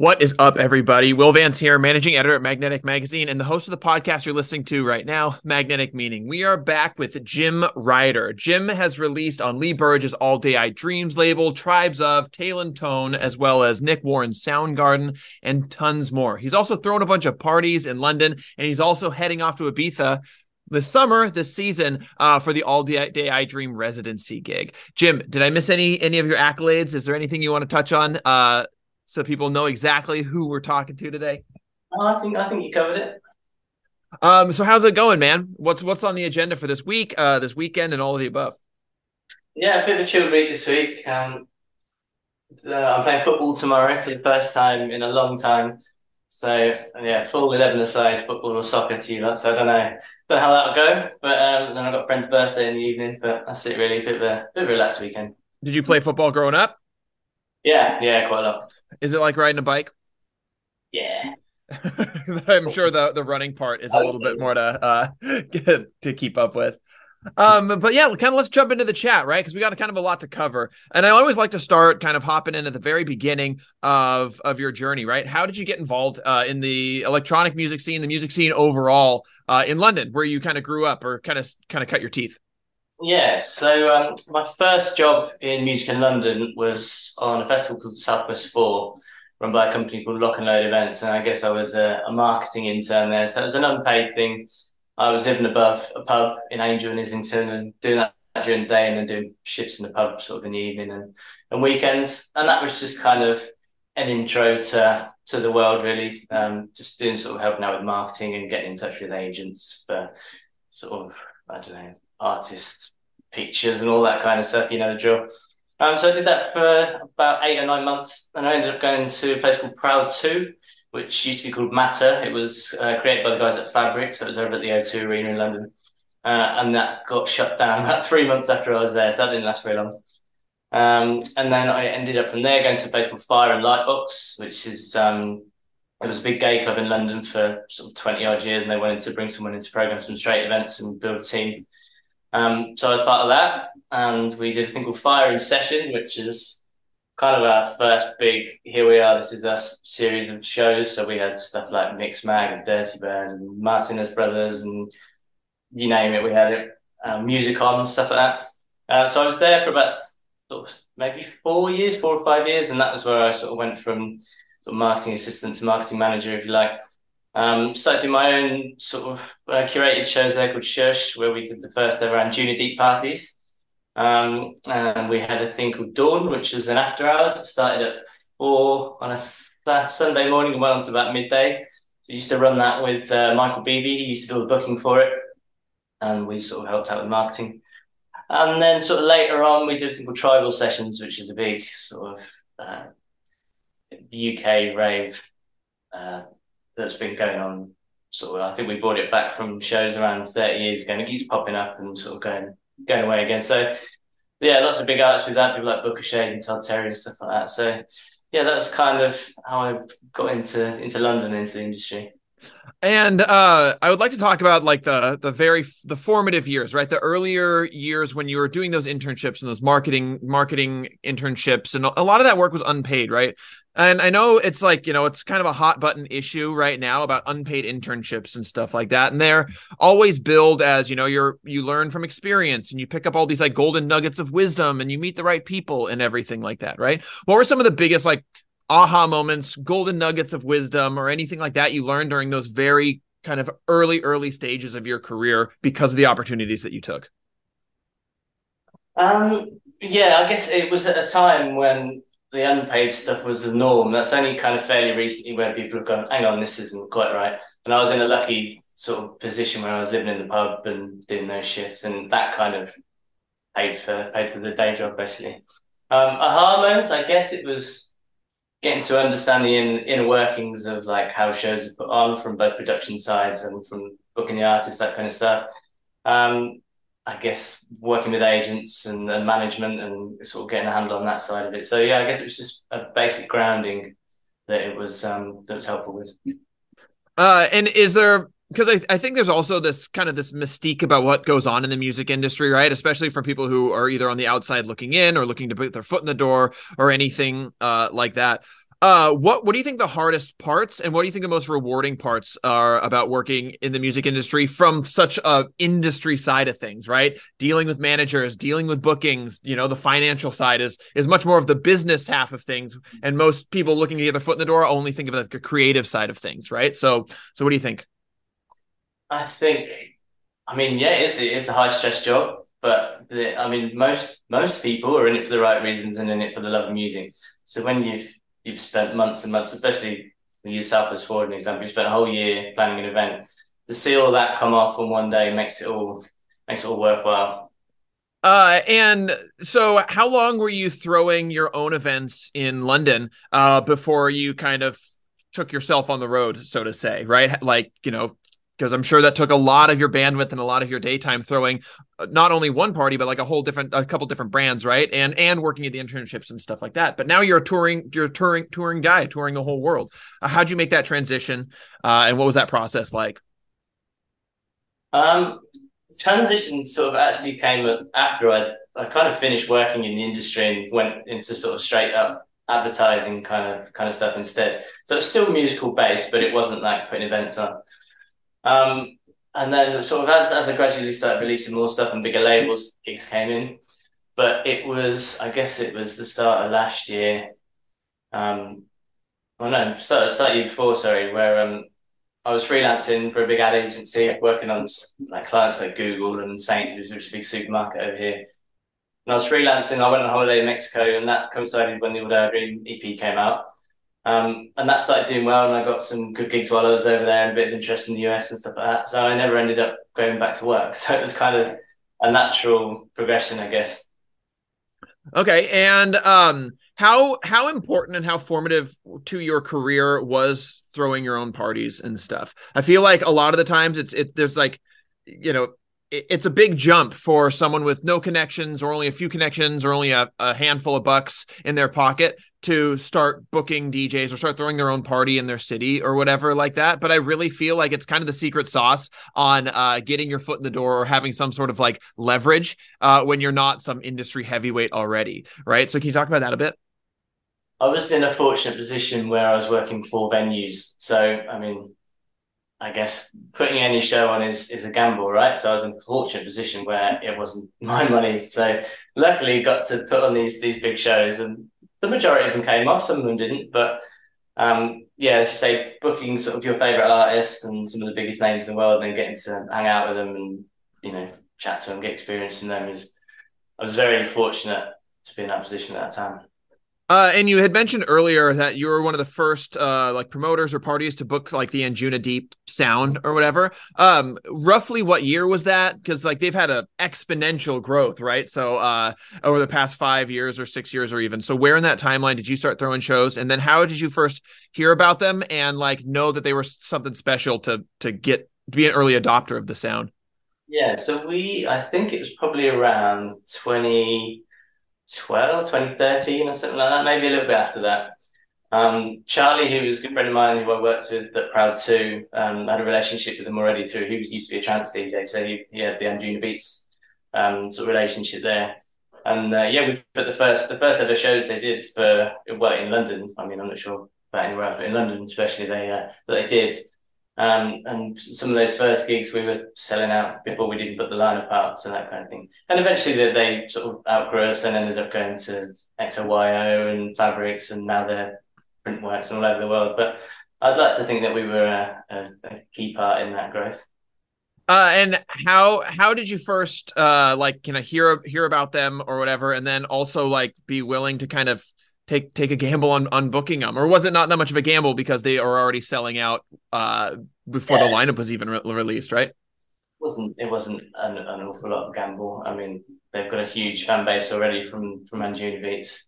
What is up, everybody? Will Vance here, managing editor at Magnetic Magazine and the host of the podcast you're listening to right now, Magnetic Meaning. We are back with Jim Rider. Jim has released on Lee Burridge's All Day I Dreams label, TRYBESof, Tale and Tone, as well as Nick Warren's Soundgarden, and tons more. He's also thrown a bunch of parties in London, and he's also heading off to Ibiza this summer, this season, uh, for the All Day I Dream residency gig. Jim, did I miss any any of your accolades? Is there anything you want to touch on? Uh, so people know exactly who we're talking to today? Oh, I think I think you covered it. Um, so how's it going, man? What's what's on the agenda for this week, uh, this weekend, and all of the above? Yeah, a bit of a chill week this week. Um, uh, I'm playing football tomorrow for the first time in a long time. So yeah, full eleven aside, football or soccer to you lot. So I don't know, don't know how that'll go. But um, then I've got a friend's birthday in the evening. But that's it, really. A bit of a bit of a relaxed weekend. Did you play football growing up? Yeah, yeah, quite a lot. Is it like riding a bike? Yeah. I'm sure the the running part is a little bit more to uh to keep up with. Um, but yeah, kind of let's jump into the chat, right? Because we got kind of a lot to cover, and I always like to start kind of hopping in at the very beginning of of your journey, right? How did you get involved uh, in the electronic music scene, the music scene overall uh, in London, where you kind of grew up, or kind of kind of cut your teeth? Yeah, so um, my first job in music in London was on a festival called Southwest Four, run by a company called Lock and Load Events, and I guess I was a, a, marketing intern there. So it was an unpaid thing. I was living above a pub in Angel and Islington and doing that during the day, and then doing shifts in the pub sort of in the evening and, and weekends. And that was just kind of an intro to to the world, really. Um, just doing sort of helping out with marketing and getting in touch with agents for sort of I don't know artists pictures and all that kind of stuff. You know the drill. Um, so I did that for about eight or nine months, and I ended up going to a place called Proud Two, which used to be called Matter. It was uh, created by the guys at Fabric, so it was over at the O2 Arena in London, uh, and that got shut down about three months after I was there. So that didn't last very long. Um, and then I ended up from there going to a place called Fire and Lightbox, which is um, it was a big gay club in London for sort of 20 odd years, and they wanted to bring someone into program some straight events and build a team. Um, so I was part of that, and we did a thing called Fire in Session, which is kind of our first big. Here we are. This is our series of shows. So we had stuff like Mixmag and Dirty Bird and Martinez Brothers, and you name it. We had it. Um, Music On stuff like that. Uh, so I was there for about sort of maybe four years, four or five years, and that was where I sort of went from sort of marketing assistant to marketing manager, if you like. Um, started doing my own sort of uh, curated shows there called Shush, where we did the first ever Anjuna Deep parties. Um, and we had a thing called Dawn, which was an after hours. It started at four on a Sunday morning and went on to about midday. We used to run that with uh, Michael Beebe. He used to do the booking for it. And we sort of helped out with marketing. And then sort of later on, we did a thing called Tribal Sessions, which is a big sort of uh, UK rave uh, that's been going on. Sort of, I think we brought it back from shows around thirty years ago, and it keeps popping up and sort of going going away again. So yeah, lots of big artists with that, people like Booka Shade and Todd Terry and stuff like that. So yeah, that's kind of how I got into into London into the industry. And uh, I would like to talk about like the the very the formative years, right? The earlier years when you were doing those internships and those marketing marketing internships, and a lot of that work was unpaid, right? And I know it's like, you know, it's kind of a hot button issue right now about unpaid internships and stuff like that. And they're always billed as, you know, you're you learn from experience and you pick up all these like golden nuggets of wisdom and you meet the right people and everything like that, right? What were some of the biggest like aha moments, golden nuggets of wisdom or anything like that you learned during those very kind of early, early stages of your career because of the opportunities that you took? Um, yeah, I guess it was at a time when the unpaid stuff was the norm. That's only kind of fairly recently where people have gone, hang on, this isn't quite right. And I was in a lucky sort of position where I was living in the pub and doing those shifts, and that kind of paid for paid for the day job basically. Um, aha moments, I guess it was getting to understand the inner workings of like how shows are put on from both production sides and from booking the artists, that kind of stuff. Um, I guess working with agents and, and, management and sort of getting a handle on that side of it. So yeah, I guess it was just a basic grounding that it was um, that was helpful with. Uh, and is there because I, I think there's also this kind of this mystique about what goes on in the music industry, right? Especially for people who are either on the outside looking in or looking to put their foot in the door or anything uh, like that. Uh, what what do you think the hardest parts and what do you think the most rewarding parts are about working in the music industry from such a industry side of things, right? Dealing with managers, dealing with bookings, you know, the financial side is is much more of the business half of things, and most people looking to get their foot in the door only think of like the creative side of things, right? So, so what do you think? I think, I mean, yeah, it's it's a high stress job, but the, I mean, most most people are in it for the right reasons and in it for the love of music. So when you've you've spent months and months, especially when you use Southwest for an example, you spent a whole year planning an event. To see all that come off on one day makes it all makes it all worthwhile. Uh, and so how long were you throwing your own events in London uh, before you kind of took yourself on the road, so to say, right? Like, you know, because I'm sure that took a lot of your bandwidth and a lot of your daytime throwing uh, not only one party but like a whole different a couple different brands, right? And and working at the internships and stuff like that. But now you're a touring you're a touring touring guy, touring the whole world. Uh, how'd you make that transition? Uh, and what was that process like? Um, transition sort of actually came after I I kind of finished working in the industry and went into sort of straight up advertising kind of kind of stuff instead. So it's still musical based, but it wasn't like putting events on. Um, and then sort of as, as I gradually started releasing more stuff and bigger labels, gigs came in. But it was, I guess it was the start of last year. Um, well, no, start before, sorry, where um, I was freelancing for a big ad agency, working on like clients like Google and Saint, which is a big supermarket over here. And I was freelancing. I went on holiday in Mexico, and that coincided when the Old Dream EP came out. Um, and that started doing well, and I got some good gigs while I was over there and a bit of interest in the US and stuff like that. So I never ended up going back to work. So it was kind of a natural progression, I guess. Okay, and um, how how important and how formative to your career was throwing your own parties and stuff? I feel like a lot of the times it's it there's like you know it's a big jump for someone with no connections or only a few connections or only a, a, handful of bucks in their pocket to start booking DJs or start throwing their own party in their city or whatever like that. But I really feel like it's kind of the secret sauce on uh, getting your foot in the door or having some sort of like leverage uh, when you're not some industry heavyweight already. Right. So can you talk about that a bit? I was in a fortunate position where I was working for venues. So, I mean, I guess putting any show on is is a gamble, right? So I was in a fortunate position where it wasn't my money. So luckily, got to put on these these big shows, and the majority of them came off. Some of them didn't, but um, yeah, as you say, booking sort of your favorite artists and some of the biggest names in the world, and then getting to hang out with them and you know chat to them, get experience from them is. I was very fortunate to be in that position at that time. Uh, and you had mentioned earlier that you were one of the first uh, like promoters or parties to book like the Anjunadeep sound or whatever. Um, roughly what year was that? Because like they've had a exponential growth, right? So uh, over the past five years or six years or even. So where in that timeline did you start throwing shows? And then how did you first hear about them and like know that they were something special to to get to be an early adopter of the sound? Yeah, so we I think it was probably around twenty. 2012, 2013 or something like that, maybe a little bit after that. Um, Charlie, who was a good friend of mine who I worked with at Proud 2, um, had a relationship with him already through, he used to be a trance DJ, so he, he had the Anjunabeats um, sort of relationship there. And uh, yeah, we put the first the first ever shows they did for well in London. I mean, I'm not sure about anywhere else, but in London especially, they uh, they did um, and some of those first gigs we were selling out before we didn't put the lineup out, so that kind of thing. And eventually they, they sort of outgrew us and ended up going to XOYO and Fabrics, and now they're Printworks and all over the world. But I'd like to think that we were a, a, a key part in that growth. Uh, and how how did you first uh like you know hear hear about them or whatever, and then also like be willing to kind of take take a gamble on on booking them, or was it not that much of a gamble because they are already selling out uh, before yeah. the lineup was even re- released, right? It wasn't it wasn't an, an, awful lot of gamble. I mean, they've got a huge fan base already from from Anjunabeats,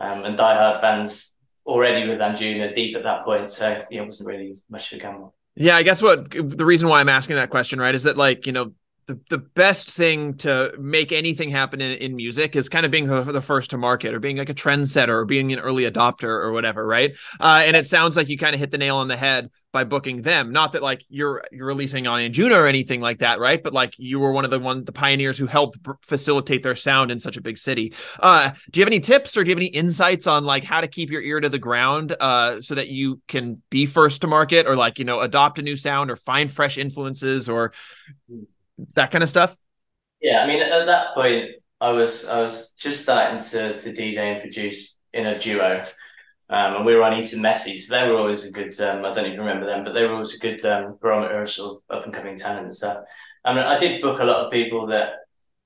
um, and diehard fans already with Anjuna deep at that point. So yeah, it wasn't really much of a gamble. Yeah, I guess what the reason why I'm asking that question, right, is that like you know the, the best thing to make anything happen in, in music is kind of being the, the first to market or being like a trendsetter or being an early adopter or whatever, right? Uh, and it sounds like you kind of hit the nail on the head by booking them. Not that like you're you're releasing on Anjuna or anything like that, right? But like you were one of the one the pioneers who helped facilitate their sound in such a big city. Uh, do you have any tips or do you have any insights on like how to keep your ear to the ground uh, so that you can be first to market or like you know adopt a new sound or find fresh influences or that kind of stuff? Yeah, I mean, at that point, I was I was just starting to to DJ and produce in a duo, um, and we were on Eton Messy, so they were always a good. Um, I don't even remember them, but they were always a good um, barometer of sort of up and coming talent and stuff. I mean, I did book a lot of people that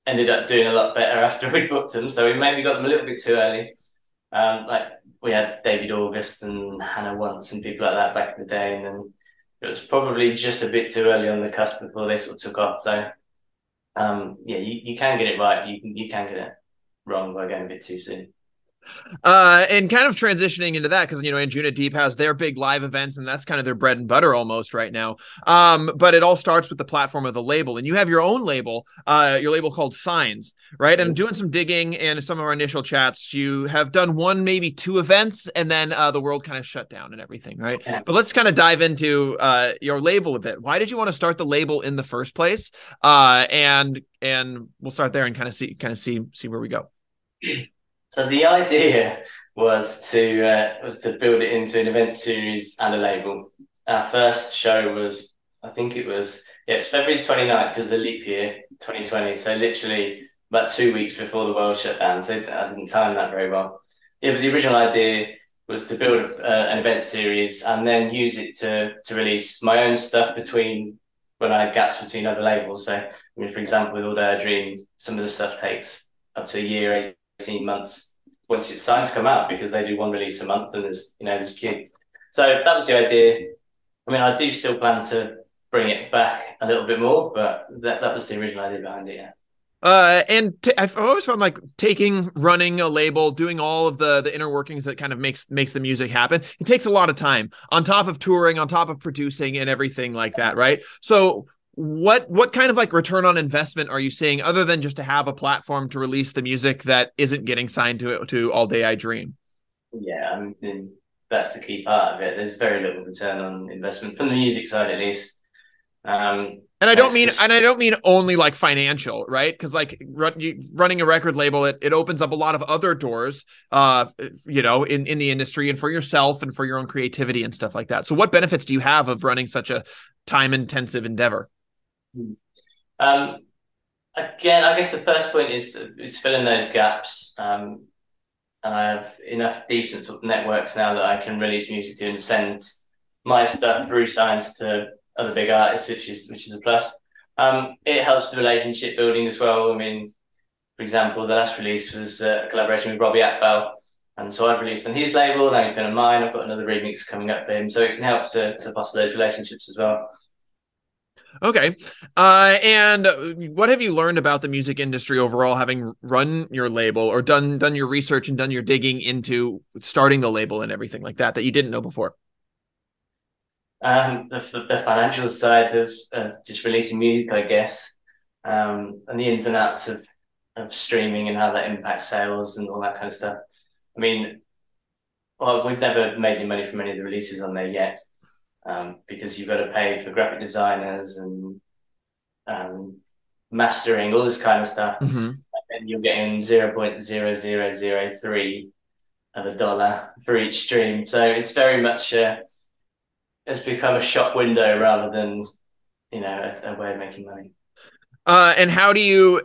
ended up doing a lot better after we booked them, so we maybe got them a little bit too early. Um, like we had David August and Hannah Wants and people like that back in the day, and then it was probably just a bit too early on the cusp before they sort of took off. So, um, yeah, you, you can get it right. You can you can get it wrong by going a bit too soon. Uh, and kind of transitioning into that because you know Anjuna Deep has their big live events and that's kind of their bread and butter almost right now. Um, but it all starts with the platform of the label, and you have your own label, uh, your label called Signs, right? And doing some digging and some of our initial chats, you have done one, maybe two events, and then uh, the world kind of shut down and everything, right? But let's kind of dive into uh, your label a bit. Why did you want to start the label in the first place? Uh, and and we'll start there and kind of see kind of see see where we go. So the idea was to uh, was to build it into an event series and a label. Our first show was, I think it was, yeah, it's February 29th because the leap year 2020. So literally about two weeks before the world shut down. So I didn't time that very well. Yeah, but the original idea was to build uh, an event series and then use it to to release my own stuff between when I had gaps between other labels. So, I mean, for example, with All Day Dream, some of the stuff takes up to a year, 18 months once it's signed to come out because they do one release a month and there's you know there's a queue. So that was the idea. I mean, I do still plan to bring it back a little bit more, but that that was the original idea behind it. Yeah. Uh, and t- I've always found like taking, running a label, doing all of the the inner workings that kind of makes makes the music happen. It takes a lot of time on top of touring, on top of producing, and everything like that, right? So, what what kind of like return on investment are you seeing other than just to have a platform to release the music that isn't getting signed to it to all day i dream yeah i mean that's the key part of it there's very little return on investment from the music side at least um and I don't mean, just... and I don't mean only like financial, right? Because like run, you, running a record label, it, it opens up a lot of other doors, uh, you know, in in the industry and for yourself and for your own creativity and stuff like that. So, what benefits do you have of running such a time intensive endeavor? Um, again, I guess the first point is is filling those gaps. Um, and I have enough decent sort of networks now that I can release music to and send my stuff through signs to other big artists, which is which is a plus. Um, it helps the relationship building as well. I mean, for example, the last release was a collaboration with Robbie Akbal, and so I've released on his label. Now he's been on mine. I've got another remix coming up for him, so it can help to to foster those relationships as well. Okay. Uh, and what have you learned about the music industry overall, having run your label or done done your research and done your digging into starting the label and everything like that that you didn't know before? Um, the, the financial side of uh, just releasing music, I guess, um, and the ins and outs of of streaming and how that impacts sales and all that kind of stuff. I mean, well, we've never made any money from any of the releases on there yet um, because you've got to pay for graphic designers and um, mastering, all this kind of stuff. Mm-hmm. And you're getting 0.0003 of a dollar for each stream. So it's very much, uh, it's become a shop window rather than, you know, a, a way of making money. Uh, and how do you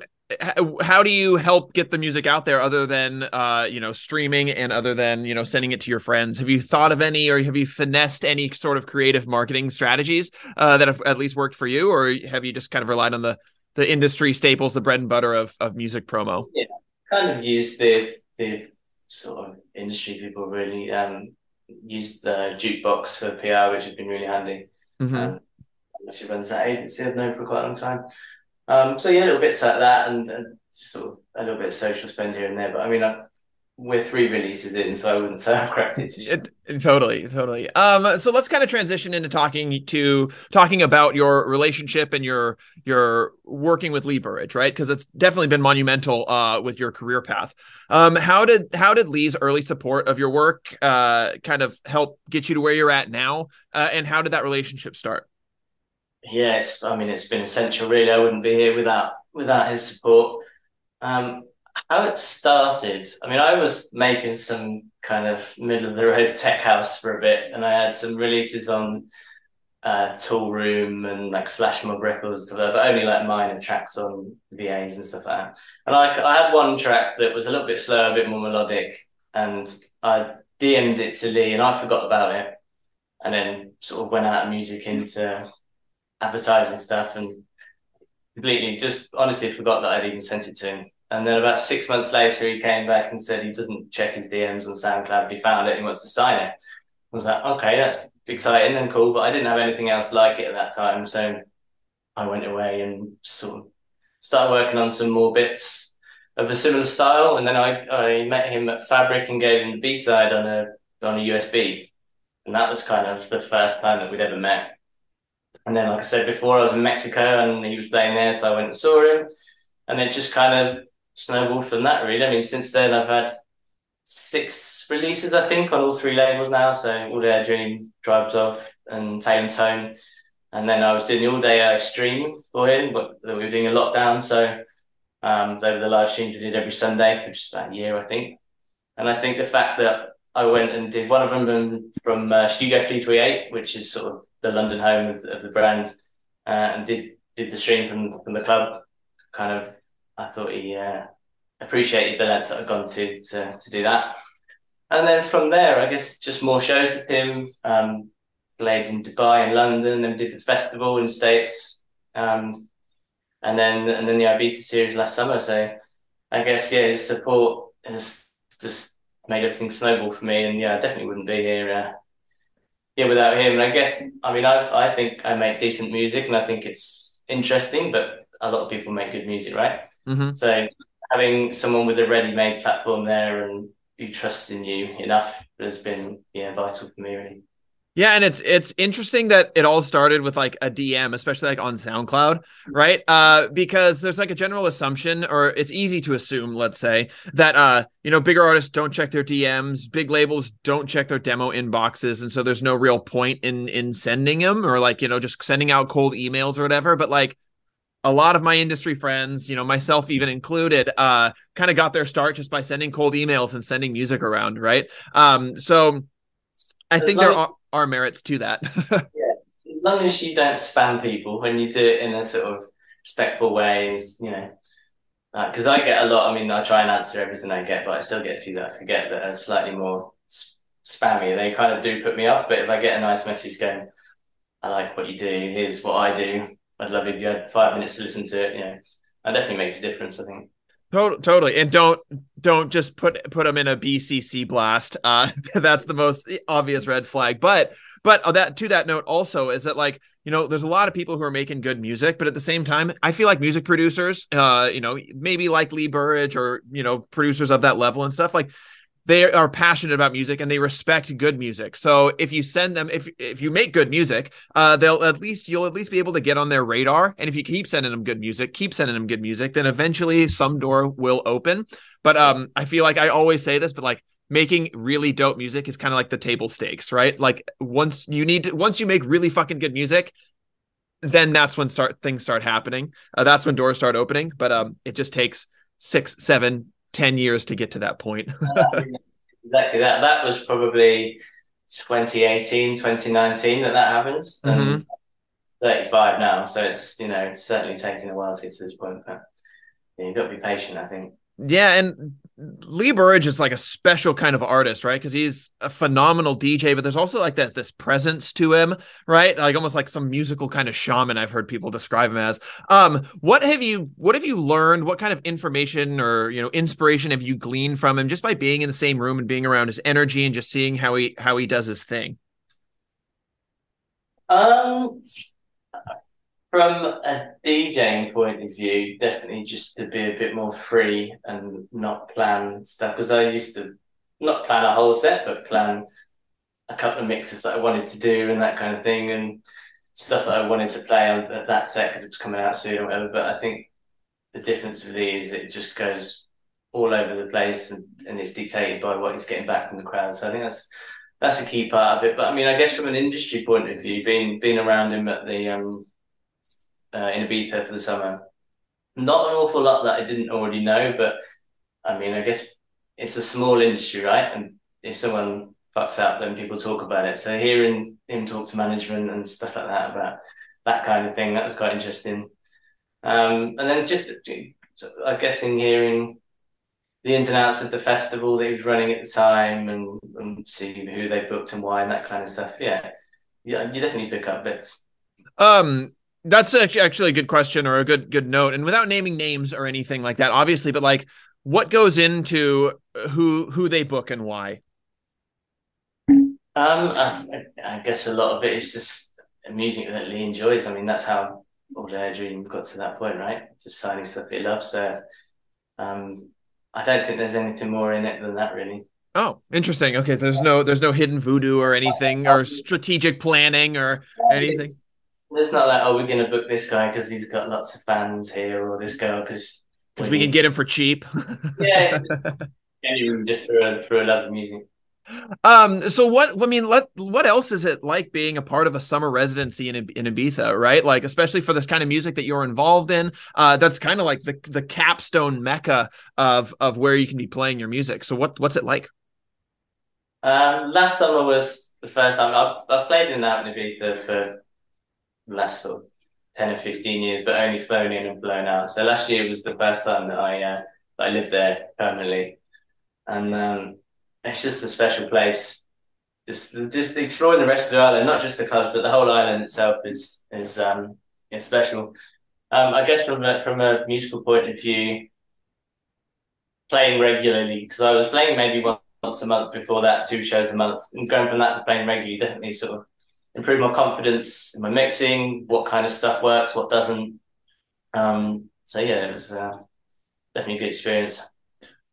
how do you help get the music out there other than uh you know streaming and other than you know sending it to your friends? Have you thought of any or have you finessed any sort of creative marketing strategies uh that have at least worked for you? Or have you just kind of relied on the the industry staples the bread and butter of of music promo? Yeah kind of used the the sort of industry people really um used the jukebox for pr which has been really handy. Mm-hmm. um, she runs that agency i've known for quite a long time um, so yeah, little bits like that, and, and sort of a little bit of social spend here and there. But I mean, I, we're three releases in, so I wouldn't say I've cracked it. It, totally, totally. Um, so let's kind of transition into talking to talking about your relationship and your your working with Lee Burridge, right? Because it's definitely been monumental uh, with your career path. Um, how did how did Lee's early support of your work uh, kind of help get you to where you're at now? Uh, and how did that relationship start? Yes, I mean it's been essential. Really, I wouldn't be here without without his support. Um, how it started, I mean, I was making some kind of middle of the road tech house for a bit, and I had some releases on uh, Tool Room and like Flash Mob Records, but only like minor tracks on VAs and stuff like that. And I, I had one track that was a little bit slower, a bit more melodic, and I DM'd it to Lee, and I forgot about it, and then sort of went out of music into advertising stuff, and completely just honestly forgot that I'd even sent it to him. And then about six months later, he came back and said he doesn't check his DMs on SoundCloud, he found it and he wants to sign it. I was like, okay, that's exciting and cool, but I didn't have anything else like it at that time. So I went away and sort of started working on some more bits of a similar style. And then I, I met him at Fabric and gave him the B side on a on a USB. And that was kind of the first time that we'd ever met. And then, like I said before, I was in Mexico and he was playing there, so I went and saw him. And then just kind of snowballed from that, really. I mean, since then, I've had six releases, I think, on all three labels now. So All Day I Dream, TRYBESof, and Tale & Tone. And then I was doing the all day uh, stream for him, but we were doing a lockdown. So um, they were the live streams we did every Sunday for just about a year, I think. And I think the fact that I went and did one of them from uh, Studio 338, which is sort of the London home of, of the brand, uh, and did did the stream from, from the club, kind of I thought he uh, appreciated the lads that I'd gone to, to to do that. And then from there, I guess just more shows with him. Um, played in Dubai and London, then did the festival in the States, um, and then and then the Ibiza series last summer. So I guess yeah, his support has just made everything snowball for me. And yeah, I definitely wouldn't be here. Uh, yeah, without him. And I guess I mean I I think I make decent music, and I think it's interesting, but a lot of people make good music, right? Mm-hmm. So having someone with a ready-made platform there and who trusts in you enough has been yeah vital for me really. Yeah, and it's it's interesting that it all started with like a DM, especially like on SoundCloud, right? Uh, because there's like a general assumption, or it's easy to assume, let's say, that uh, you know, bigger artists don't check their DMs, big labels don't check their demo inboxes, and so there's no real point in in sending them or like you know just sending out cold emails or whatever. But like a lot of my industry friends, you know, myself even included, uh, kind of got their start just by sending cold emails and sending music around, right? Um, so I think there are, are, merits to that. yeah, as long as you don't spam people when you do it in a sort of respectful way, you know. Because uh, I get a lot. I mean, I try and answer everything I get, but I still get a few that I forget that are slightly more spammy. They kind of do put me off. But if I get a nice message going, "I like what you do. Here's what I do," I'd love if you had five minutes to listen to it. You know, that definitely makes a difference. I think. Totally, and don't don't just put put them in a BCC blast. Uh, that's the most obvious red flag. But but that to that note also is that like you know there's a lot of people who are making good music, but at the same time, I feel like music producers, uh, you know, maybe like Lee Burridge or you know producers of that level and stuff like they are passionate about music and they respect good music. So if you send them, if if you make good music, uh, they'll at least you'll at least be able to get on their radar. And if you keep sending them good music, keep sending them good music, then eventually some door will open. But um, I feel like I always say this, but like making really dope music is kind of like the table stakes, right? Like once you need to, once you make really fucking good music, then that's when start things start happening. Uh, that's when doors start opening. But um, it just takes six, seven, 10 years to get to that point. exactly that. That was probably 2018, 2019 that that happened. Mm-hmm. 35 now. So it's, you know, it's certainly taken a while to get to this point, but yeah, you've got to be patient, I think. Yeah, and Lee Burridge is like a special kind of artist, right? Because he's a phenomenal DJ, but there's also like this this presence to him, right? Like almost like some musical kind of shaman. I've heard people describe him as. Um, what have you what have you learned? What kind of information or you know inspiration have you gleaned from him just by being in the same room and being around his energy and just seeing how he how he does his thing? Um, From a DJing point of view, definitely just to be a bit more free and not plan stuff. Because I used to not plan a whole set, but plan a couple of mixes that I wanted to do and that kind of thing, and stuff that I wanted to play on that set because it was coming out soon or whatever. But I think the difference with Lee's, it just goes all over the place and, and it's dictated by what he's getting back from the crowd. So I think that's that's a key part of it. But I mean, I guess from an industry point of view, being being around him at the um, uh, in Ibiza for the summer. Not an awful lot that I didn't already know, but I mean, I guess it's a small industry, right? And if someone fucks up, then people talk about it. So hearing him talk to management and stuff like that about that kind of thing, that was quite interesting. Um, and then just, I guess, in hearing the ins and outs of the festival that he was running at the time and, and seeing who they booked and why and that kind of stuff. Yeah, yeah, you definitely pick up bits. Um, that's actually a good question or a good good note. And without naming names or anything like that, obviously, but like, what goes into who who they book and why? Um, I, I guess a lot of it is just music that Lee enjoys. I mean, that's how I Dream got to that point, right? Just signing stuff he loves. So, um, I don't think there's anything more in it than that, really. Oh, interesting. Okay, there's no there's no hidden voodoo or anything or strategic planning or anything. It's not like, oh, we're going to book this guy because he's got lots of fans here, or this girl because because we can get him for cheap. yeah, genuine just for a, for a love of music. Um. So what? I mean, let what else is it like being a part of a summer residency in in Ibiza, right? Like, especially for this kind of music that you're involved in. Uh, that's kind of like the the capstone mecca of of where you can be playing your music. So what what's it like? Um, last summer was the first time I I played in that in Ibiza for last sort of 10 or 15 years, but only flown in and blown out. So last year was the first time that I, uh, that I lived there permanently. And um, it's just a special place. Just, just exploring the rest of the island, not just the clubs, but the whole island itself is, is, um, is special. Um, I guess from a, from a musical point of view, playing regularly, because I was playing maybe once a month before that, two shows a month, and going from that to playing regularly definitely sort of improve my confidence in my mixing, what kind of stuff works, what doesn't. Um, so yeah, it was uh, definitely a good experience.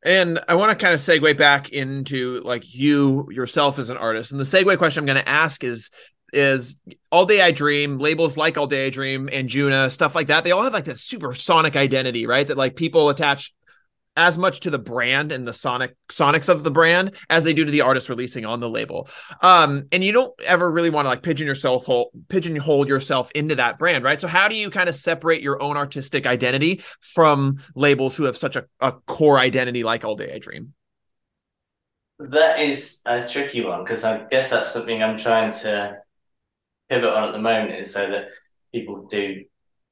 And I want to kind of segue back into like you yourself as an artist. And the segue question I'm going to ask is is All Day I Dream, labels like All Day I Dream, Anjuna, stuff like that. They all have like this super sonic identity, right? That like people attach as much to the brand and the sonic sonics of the brand as they do to the artist releasing on the label. Um, and you don't ever really want to like pigeon yourself hole, pigeonhole yourself into that brand, right? So how do you kind of separate your own artistic identity from labels who have such a, a core identity like All Day I Dream? That is a tricky one because I guess that's something I'm trying to pivot on at the moment is so that people do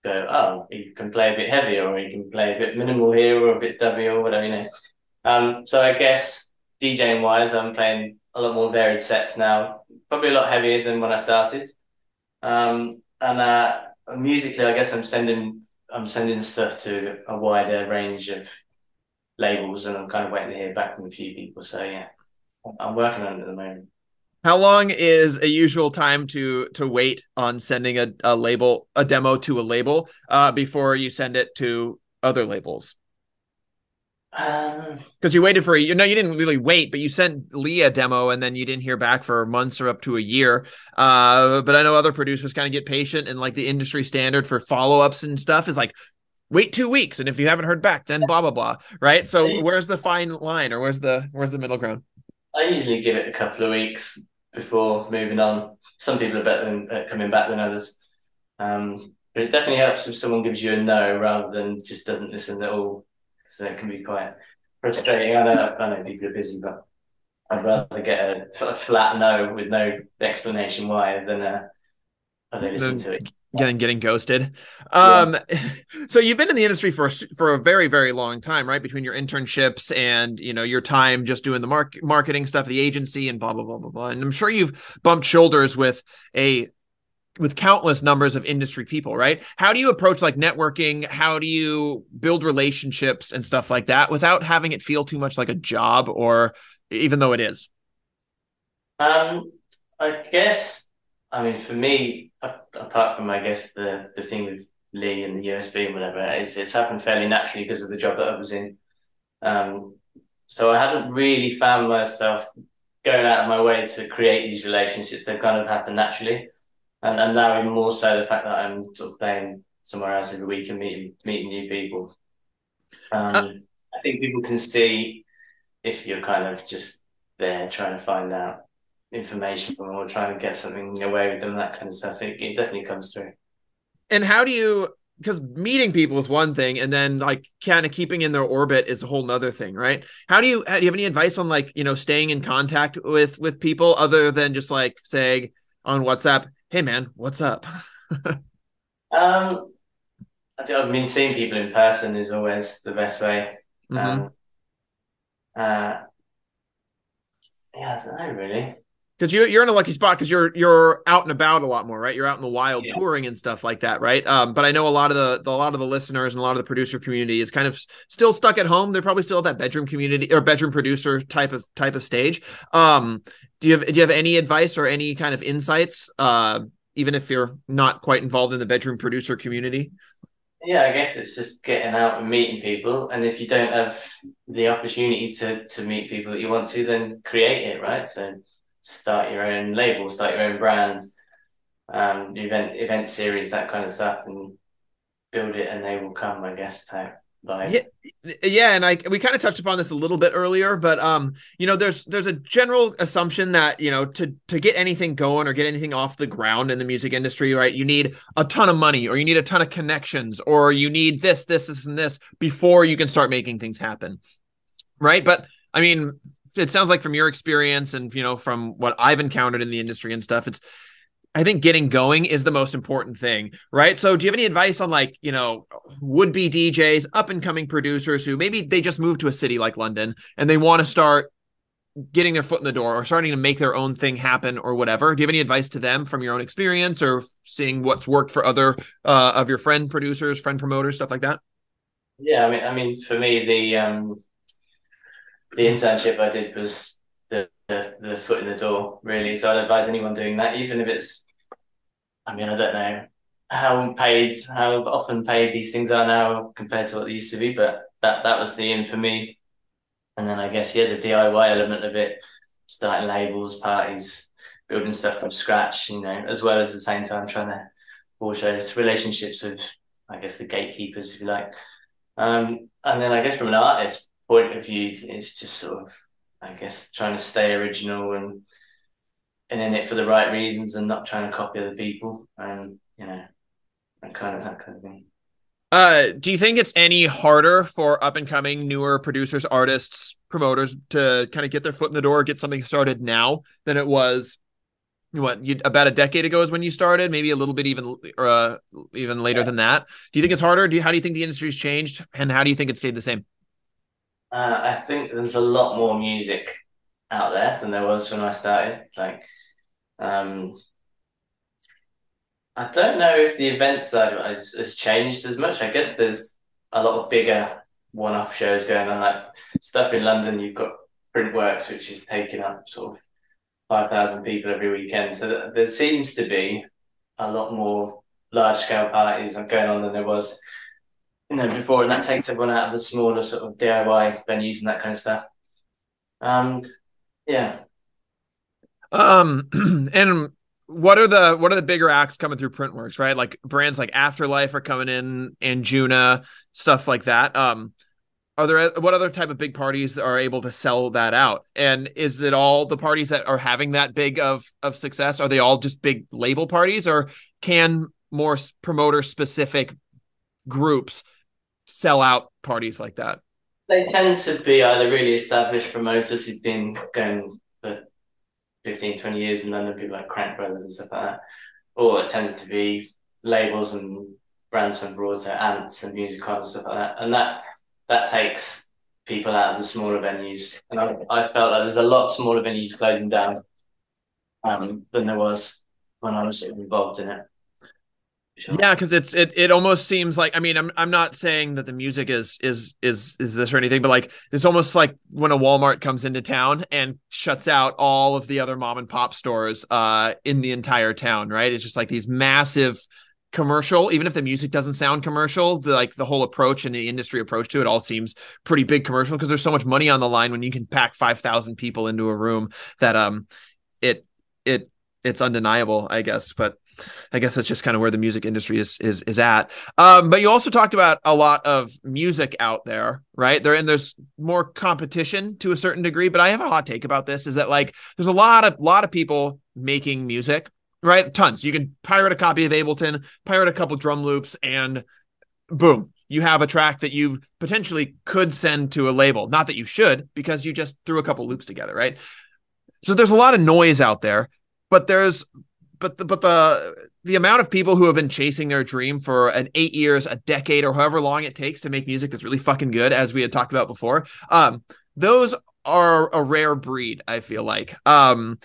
go, oh, you can play a bit heavier or you can play a bit minimal here or a bit dubby or whatever, you know. Um, so I guess DJing wise, I'm playing a lot more varied sets now, probably a lot heavier than when I started. Um, and uh, musically, I guess I'm sending I'm sending stuff to a wider range of labels, and I'm kind of waiting to hear back from a few people. So yeah, I'm working on it at the moment. How long is a usual time to to wait on sending a, a label a demo to a label uh, before you send it to other labels? Um, because you waited for a you know you didn't really wait, but you sent Lee a demo and then you didn't hear back for months or up to a year. Uh, but I know other producers kind of get patient and like the industry standard for follow ups and stuff is like wait two weeks and if you haven't heard back then blah blah blah right so where's the fine line or where's the where's the middle ground i usually give it a couple of weeks before moving on. Some people are better than uh, coming back than others. Um, but it definitely helps if someone gives you a no rather than just doesn't listen at all. So it can be quite frustrating. I know, I know people are busy, but I'd rather get a, a flat no with no explanation why than uh, they listen to it getting getting ghosted. Um, yeah. so you've been in the industry for for a very very long time, right? Between your internships and you know your time just doing the mark, marketing stuff, the agency, and blah blah blah blah blah. And I'm sure you've bumped shoulders with a with countless numbers of industry people, right? How do you approach like networking? How do you build relationships and stuff like that without having it feel too much like a job, or even though it is? Um, I guess I mean, for me, apart from I guess the the thing with Lee and the USB and whatever, it's it's happened fairly naturally because of the job that I was in. Um, so I hadn't really found myself going out of my way to create these relationships. They've kind of happened naturally, and and now even more so the fact that I'm sort of playing somewhere else every week and meeting meeting new people. Um, uh, I think people can see if you're kind of just there trying to find out information from them or trying to get something away with them, that kind of stuff. It, it definitely comes through. And how do you because meeting people is one thing and then like kind of keeping in their orbit is a whole nother thing right how do you do you have any advice on like you know staying in contact with with people other than just like saying on whatsapp hey man what's up um I mean seeing people in person is always the best way mm-hmm. um uh yeah i don't know really because you you're in a lucky spot because you're you're out and about a lot more, right? You're out in the wild yeah. touring and stuff like that, right? Um, but I know a lot of the, the, a lot of the listeners and a lot of the producer community is kind of still stuck at home. They're probably still at that bedroom community or bedroom producer type of type of stage. Um, do you have do you have any advice or any kind of insights? Uh, even if you're not quite involved in the bedroom producer community. Yeah, I guess it's just getting out and meeting people, and if you don't have the opportunity to to meet people that you want to, then create it, right? So start your own label, start your own brand, um, event event series, that kind of stuff, and build it, and they will come. I guess type. Yeah, yeah, and I we kind of touched upon this a little bit earlier, but um, you know, there's there's a general assumption that you know to to get anything going or get anything off the ground in the music industry, right? You need a ton of money, or you need a ton of connections, or you need this, this, this, and this before you can start making things happen, right? But I mean, it sounds like from your experience and you know from what I've encountered in the industry and stuff, it's I think getting going is the most important thing, right? So, do you have any advice on like, you know, would be DJs, up and coming producers who maybe they just moved to a city like London and they want to start getting their foot in the door or starting to make their own thing happen or whatever? Do you have any advice to them from your own experience or seeing what's worked for other uh, of your friend producers, friend promoters, stuff like that? Yeah, I mean, I mean, for me, the um, the internship I did was the, the, the foot in the door, really. So I'd advise anyone doing that, even if it's, I mean, I don't know how paid, how often paid these things are now compared to what they used to be, but that that was the in for me. And then I guess yeah, the DIY element of it, starting labels, parties, building stuff from scratch, you know, as well as at the same time trying to forge those relationships with, I guess, the gatekeepers, if you like. Um, and then I guess from an artist point of view, is just sort of, I guess, trying to stay original and and in it for the right reasons and not trying to copy other people and you know that kind of that kind of thing. Uh, do you think it's any harder for up and coming newer producers, artists, promoters to kind of get their foot in the door, get something started now than it was what you, about a decade ago is when you started maybe a little bit even uh even later yeah. than that do you think it's harder do you, how do you think the industry's changed and how do you think it stayed the same uh, I think there's a lot more music out there than there was when I started. Like, um, I don't know if the event side has, has changed as much. I guess there's a lot of bigger one-off shows going on, like stuff in London. You've got Printworks, which is taking up sort of five thousand people every weekend. So there seems to be a lot more large-scale parties going on than there was you know, before, and that takes everyone out of the smaller sort of DIY venues and that kind of stuff. Um, yeah. Um, and what are the what are the bigger acts coming through Printworks, right? Like brands like Afterlife are coming in, Anjuna, stuff like that. Um, are there what other type of big parties are able to sell that out? And is it all the parties that are having that big of of success? Are they all just big label parties, or can more promoter specific groups sell out parties like that? They tend to be either really established promoters who've been going for 15, 20 years and then the people like Krankbrothers and stuff like that. Or it tends to be labels and brands from abroad, so Ants and Music and stuff like that. And that that takes people out of the smaller venues. And I, I felt like there's a lot smaller venues closing down um, than there was when I was involved in it Sure. Yeah, because it's it it almost seems like I mean I'm I'm not saying that the music is is is is this or anything, but like it's almost like when a Walmart comes into town and shuts out all of the other mom and pop stores uh in the entire town, right? It's just like these massive commercial even if the music doesn't sound commercial the like the whole approach and the industry approach to it all seems pretty big commercial because there's so much money on the line when you can pack 5000 people into a room that um it it it's undeniable i guess but i guess that's just kind of where the music industry is is is at um but you also talked about a lot of music out there right there and there's more competition to a certain degree but i have a hot take about this is that like there's a lot of lot of people making music right? Tons. You can pirate a copy of Ableton, pirate a couple drum loops, and boom, you have a track that you potentially could send to a label. Not that you should, because you just threw a couple loops together, right? So there's a lot of noise out there, but there's but the, but the the amount of people who have been chasing their dream for an eight years, a decade, or however long it takes to make music that's really fucking good, as we had talked about before, um, those are a rare breed. I feel like. Um,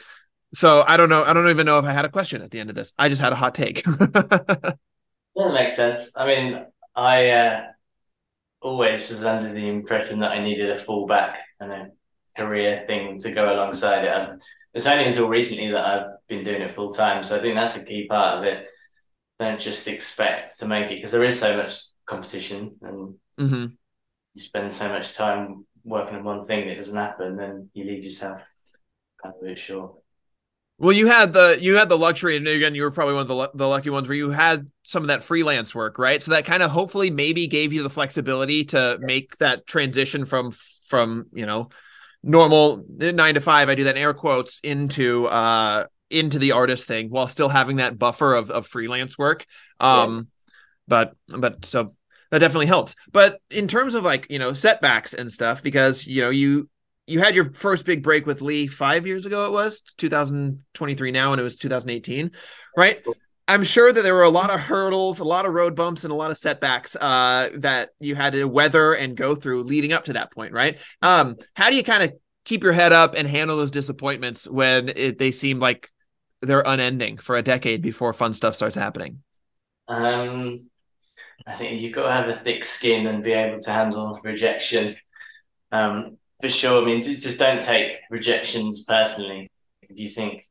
so I don't know. I don't even know if I had a question at the end of this. I just had a hot take. that makes sense. I mean, I uh, always was under the impression that I needed a fallback and a career thing to go alongside it. And it's only until recently that I've been doing it full time. So I think that's a key part of it. Don't just expect to make it because there is so much competition and mm-hmm. you spend so much time working on one thing that doesn't happen, then you leave yourself kind of a bit short. Well, you had the you had the luxury, and again, you were probably one of the the lucky ones where you had some of that freelance work, right? So that kind of hopefully maybe gave you the flexibility to make that transition from from you know normal nine to five. I do that in air quotes into uh into the artist thing while still having that buffer of of freelance work. Um, but but so that definitely helps. But in terms of like you know setbacks and stuff, because you know you you had your first big break with Lee five years ago. It was 2023 now, and it was 2018, right? I'm sure that there were a lot of hurdles, a lot of road bumps, and a lot of setbacks uh, that you had to weather and go through leading up to that point, right? Um, how do you kind of keep your head up and handle those disappointments when it, they seem like they're unending for a decade before fun stuff starts happening? Um, I think you've got to have a thick skin and be able to handle rejection. Um, for sure. I mean, just don't take rejections personally. If you think,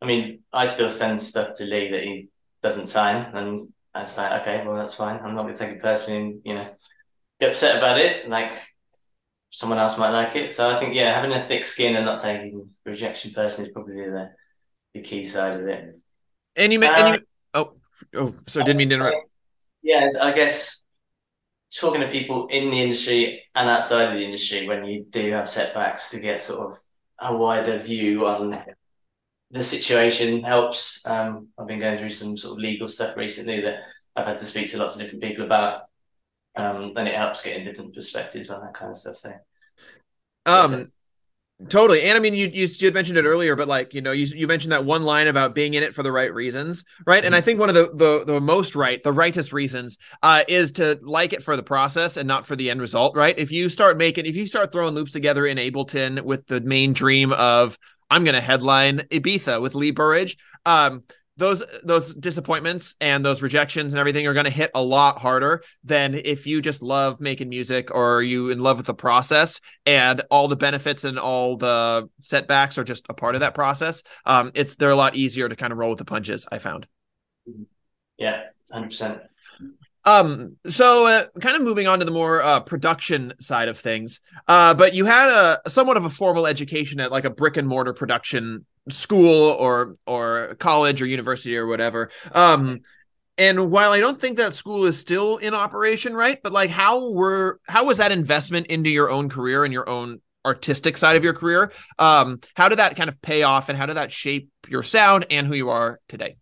I mean, I still send stuff to Lee that he doesn't sign, and I was like, okay, well, that's fine. I'm not going to take it personally, and, you know, get upset about it. Like someone else might like it. So I think, yeah, having a thick skin and not taking rejection personally is probably the the key side of it. And you, and you, uh, oh, oh, sorry, didn't mean to interrupt. Yeah, I guess talking to people in the industry and outside of the industry when you do have setbacks to get sort of a wider view on the situation helps. Um, I've been going through some sort of legal stuff recently that I've had to speak to lots of different people about, um, and it helps getting different perspectives on that kind of stuff. So, um, Totally. And I mean, you, you, you mentioned it earlier, but like, you know, you, you mentioned that one line about being in it for the right reasons. Right. And I think one of the, the, the most right, the rightest reasons, uh, is to like it for the process and not for the end result. Right. If you start making, if you start throwing loops together in Ableton with the main dream of, I'm going to headline Ibiza with Lee Burridge. Um, those those disappointments and those rejections and everything are going to hit a lot harder than if you just love making music or you in love with the process and all the benefits and all the setbacks are just a part of that process. Um it's they're a lot easier to kind of roll with the punches i found. Yeah 100% um so uh, kind of moving on to the more uh, production side of things uh but you had a somewhat of a formal education at like a brick and mortar production school or or college or university or whatever. Um and while i don't think that school is still in operation right but like how were how was that investment into your own career and your own artistic side of your career? Um how did that kind of pay off and how did that shape your sound and who you are today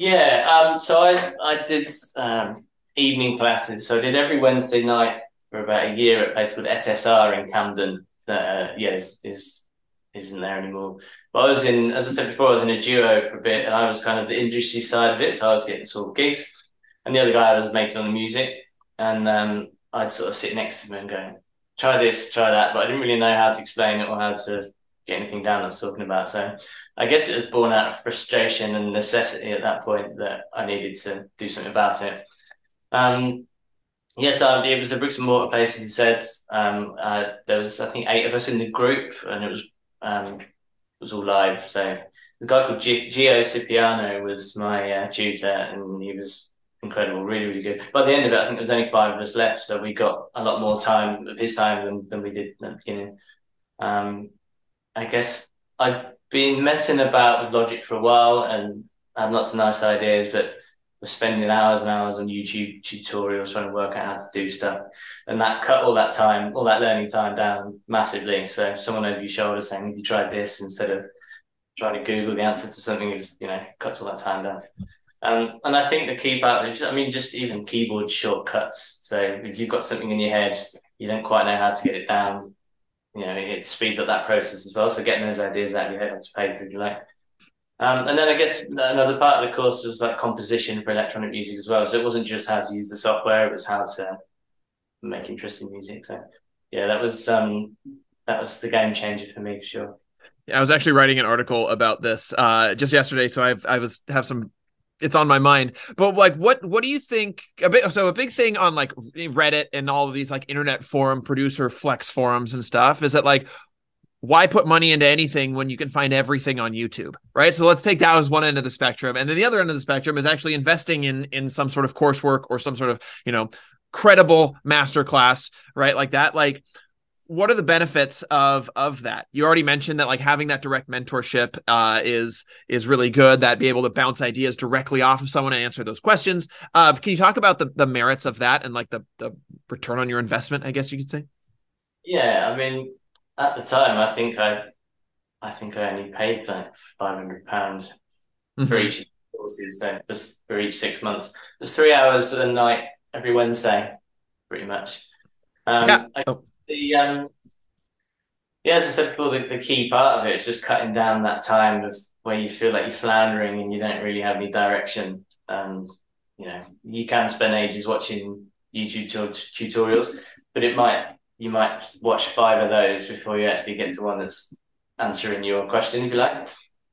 yeah um so i i did um evening classes so i did every wednesday night for about a year at a place called ssr in camden that uh, yeah is, is isn't there anymore. But I was in, as I said before, I was in a duo for a bit, and I was kind of the industry side of it, so I was getting sort of gigs, and the other guy I was making on the music, and um, I'd sort of sit next to him and go, "Try this, try that," but I didn't really know how to explain it or how to get anything down I was talking about. So I guess it was born out of frustration and necessity at that point that I needed to do something about it. Um, yes, um, it was a bricks and mortar place, as you said. Um, uh, there was, I think, eight of us in the group, and it was um, it was all live. So the guy called G- Gio Cipriano was my uh, tutor, and he was incredible, really, really good. By the end of it, I think there was only five of us left, so we got a lot more time of his time than, than we did at the beginning. Um, I guess I've been messing about with Logic for a while and had lots of nice ideas, but was spending hours and hours on YouTube tutorials trying to work out how to do stuff. And that cut all that time, all that learning time down massively. So someone over your shoulder saying, "Have you tried this?" instead of trying to Google the answer to something is, you know, cuts all that time down. Um, and I think the key part, just, I mean, just even keyboard shortcuts. So if you've got something in your head, you don't quite know how to get it down. You know, it speeds up that process as well. So getting those ideas out of your head onto paper, if you like. Um, and then I guess another part of the course was like composition for electronic music as well. So it wasn't just how to use the software; it was how to make interesting music. So yeah, that was um, that was the game changer for me for sure. I was actually writing an article about this uh, just yesterday, so I've I was have some it's on my mind. But like, what what do you think? A bit so a big thing on like Reddit and all of these like internet forum producer flex forums and stuff is that like why put money into anything when you can find everything on YouTube, right? So let's take that as one end of the spectrum, and then the other end of the spectrum is actually investing in in some sort of coursework or some sort of you know credible masterclass, right? Like that, like what are the benefits of of that? You already mentioned that like having that direct mentorship uh, is is really good that be able to bounce ideas directly off of someone and answer those questions. Uh, can you talk about the the merits of that and like the the return on your investment i guess you could say? Yeah i mean at the time i think i i think i only paid like 500 pounds mm-hmm. for each courses so just for each six months. It's three hours a night every wednesday pretty much. Um, yeah. Oh the um, yeah, as I said before, the, the key part of it is just cutting down that time of where you feel like you're floundering and you don't really have any direction. You know, you can spend ages watching YouTube t- tutorials, but it might you might watch five of those before you actually get to one that's answering your question, if you like.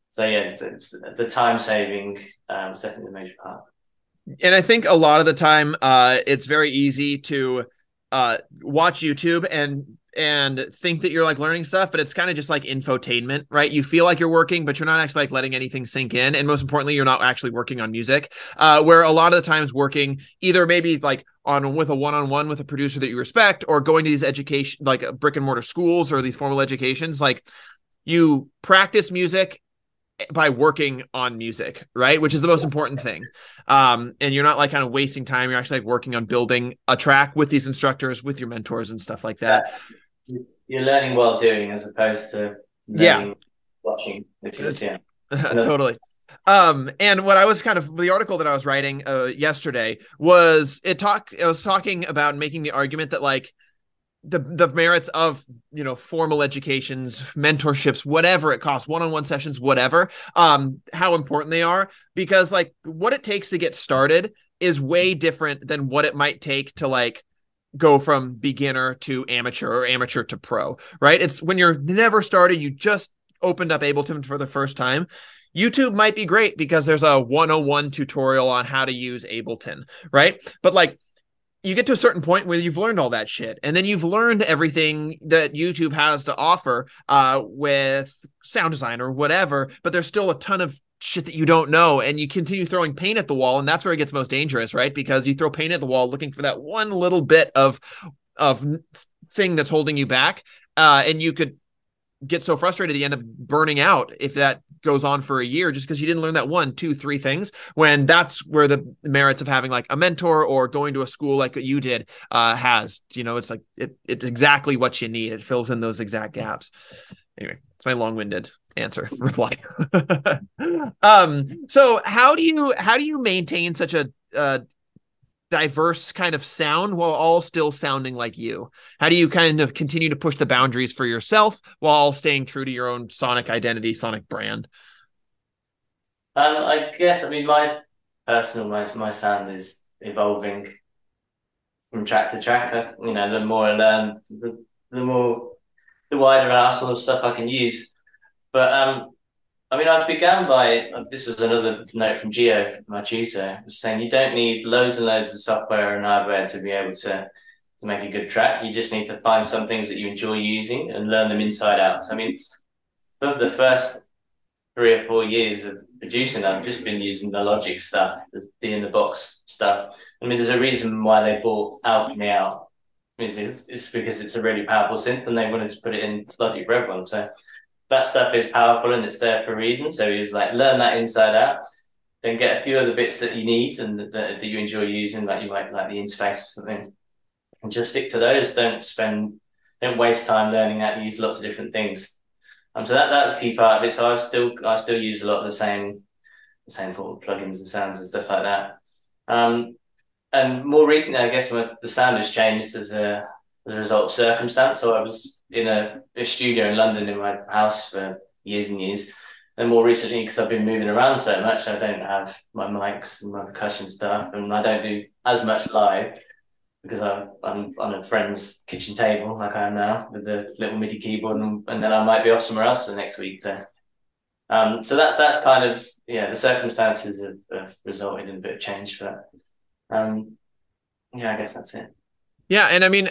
So yeah, the time saving um, is definitely the major part. And I think a lot of the time, uh, it's very easy to uh watch YouTube and and think that you're like learning stuff, but it's kind of just like infotainment, right? You feel like you're working, but you're not actually like letting anything sink in. And most importantly, you're not actually working on music. Uh, where a lot of the times working either maybe like on with a one-on-one with a producer that you respect, or going to these education like brick and mortar schools or these formal educations, like you practice music by working on music, right? Which is the most important thing. Um, and you're not like kind of wasting time. You're actually like working on building a track with these instructors, with your mentors and stuff like that. You're learning while doing as opposed to yeah watching, which is yeah. totally. Um, and what I was kind of the article that I was writing uh, yesterday was it talk it was talking about making the argument that like the the merits of you know formal educations mentorships whatever it costs one-on-one sessions whatever um how important they are because like what it takes to get started is way different than what it might take to like go from beginner to amateur or amateur to pro right it's when you're never started you just opened up ableton for the first time YouTube might be great because there's a 101 tutorial on how to use Ableton, right? But like you get to a certain point where you've learned all that shit. And then you've learned everything that youtube has to offer uh, with sound design or whatever but there's still a ton of shit that you don't know. And you continue throwing paint at the wall and that's where it gets most dangerous right? Because you throw paint at the wall looking for that one little bit of of thing that's holding you back uh, and you could get so frustrated you end up burning out if that goes on for a year just because you didn't learn that one two three things when that's where the merits of having like a mentor or going to a school like you did uh has you know it's like it, it's exactly what you need. It fills in those exact gaps. Anyway it's my long-winded answer reply. Um so how do you how do you maintain such a uh diverse kind of sound while all still sounding like you? How do you kind of continue to push the boundaries for yourself while staying true to your own sonic identity, sonic brand? Um, I guess I mean my personal my my sound is evolving from track to track. you know, the more I learn, the the more the wider arsenal of stuff I can use. But um, I mean, I began by uh, this was another note from Gio, was saying you don't need loads and loads of software and hardware to be able to to make a good track. You just need to find some things that you enjoy using and learn them inside out. So, I mean, for the first three or four years of producing, I've just been using the Logic stuff, the in the box stuff. I mean, there's a reason why they bought Alchemy out. It's, it's because it's a really powerful synth and they wanted to put it in Logic Rev 1. So that stuff is powerful and it's there for a reason. So he was like, learn that inside out, then get a few other bits that you need and that, that you enjoy using, like you might like the interface or something, and just stick to those. Don't spend, don't waste time learning that. Use lots of different things. Um, so that that's key part of it. So I've still I still use a lot of the same the same sort of plugins and sounds and stuff like that. Um, and more recently, I guess the sound has changed as a as a result of circumstance. So I was in a, a studio in London in my house for years and years. And more recently, because I've been moving around so much, I don't have my mics and my percussion stuff, and I don't do as much live because I'm, on a friend's kitchen table like I am now with the little MIDI keyboard, and, and then I might be off somewhere else for the next week. So, um, so that's that's kind of yeah, the circumstances have, have resulted in a bit of change, but um, yeah, I guess that's it. Yeah, and I mean,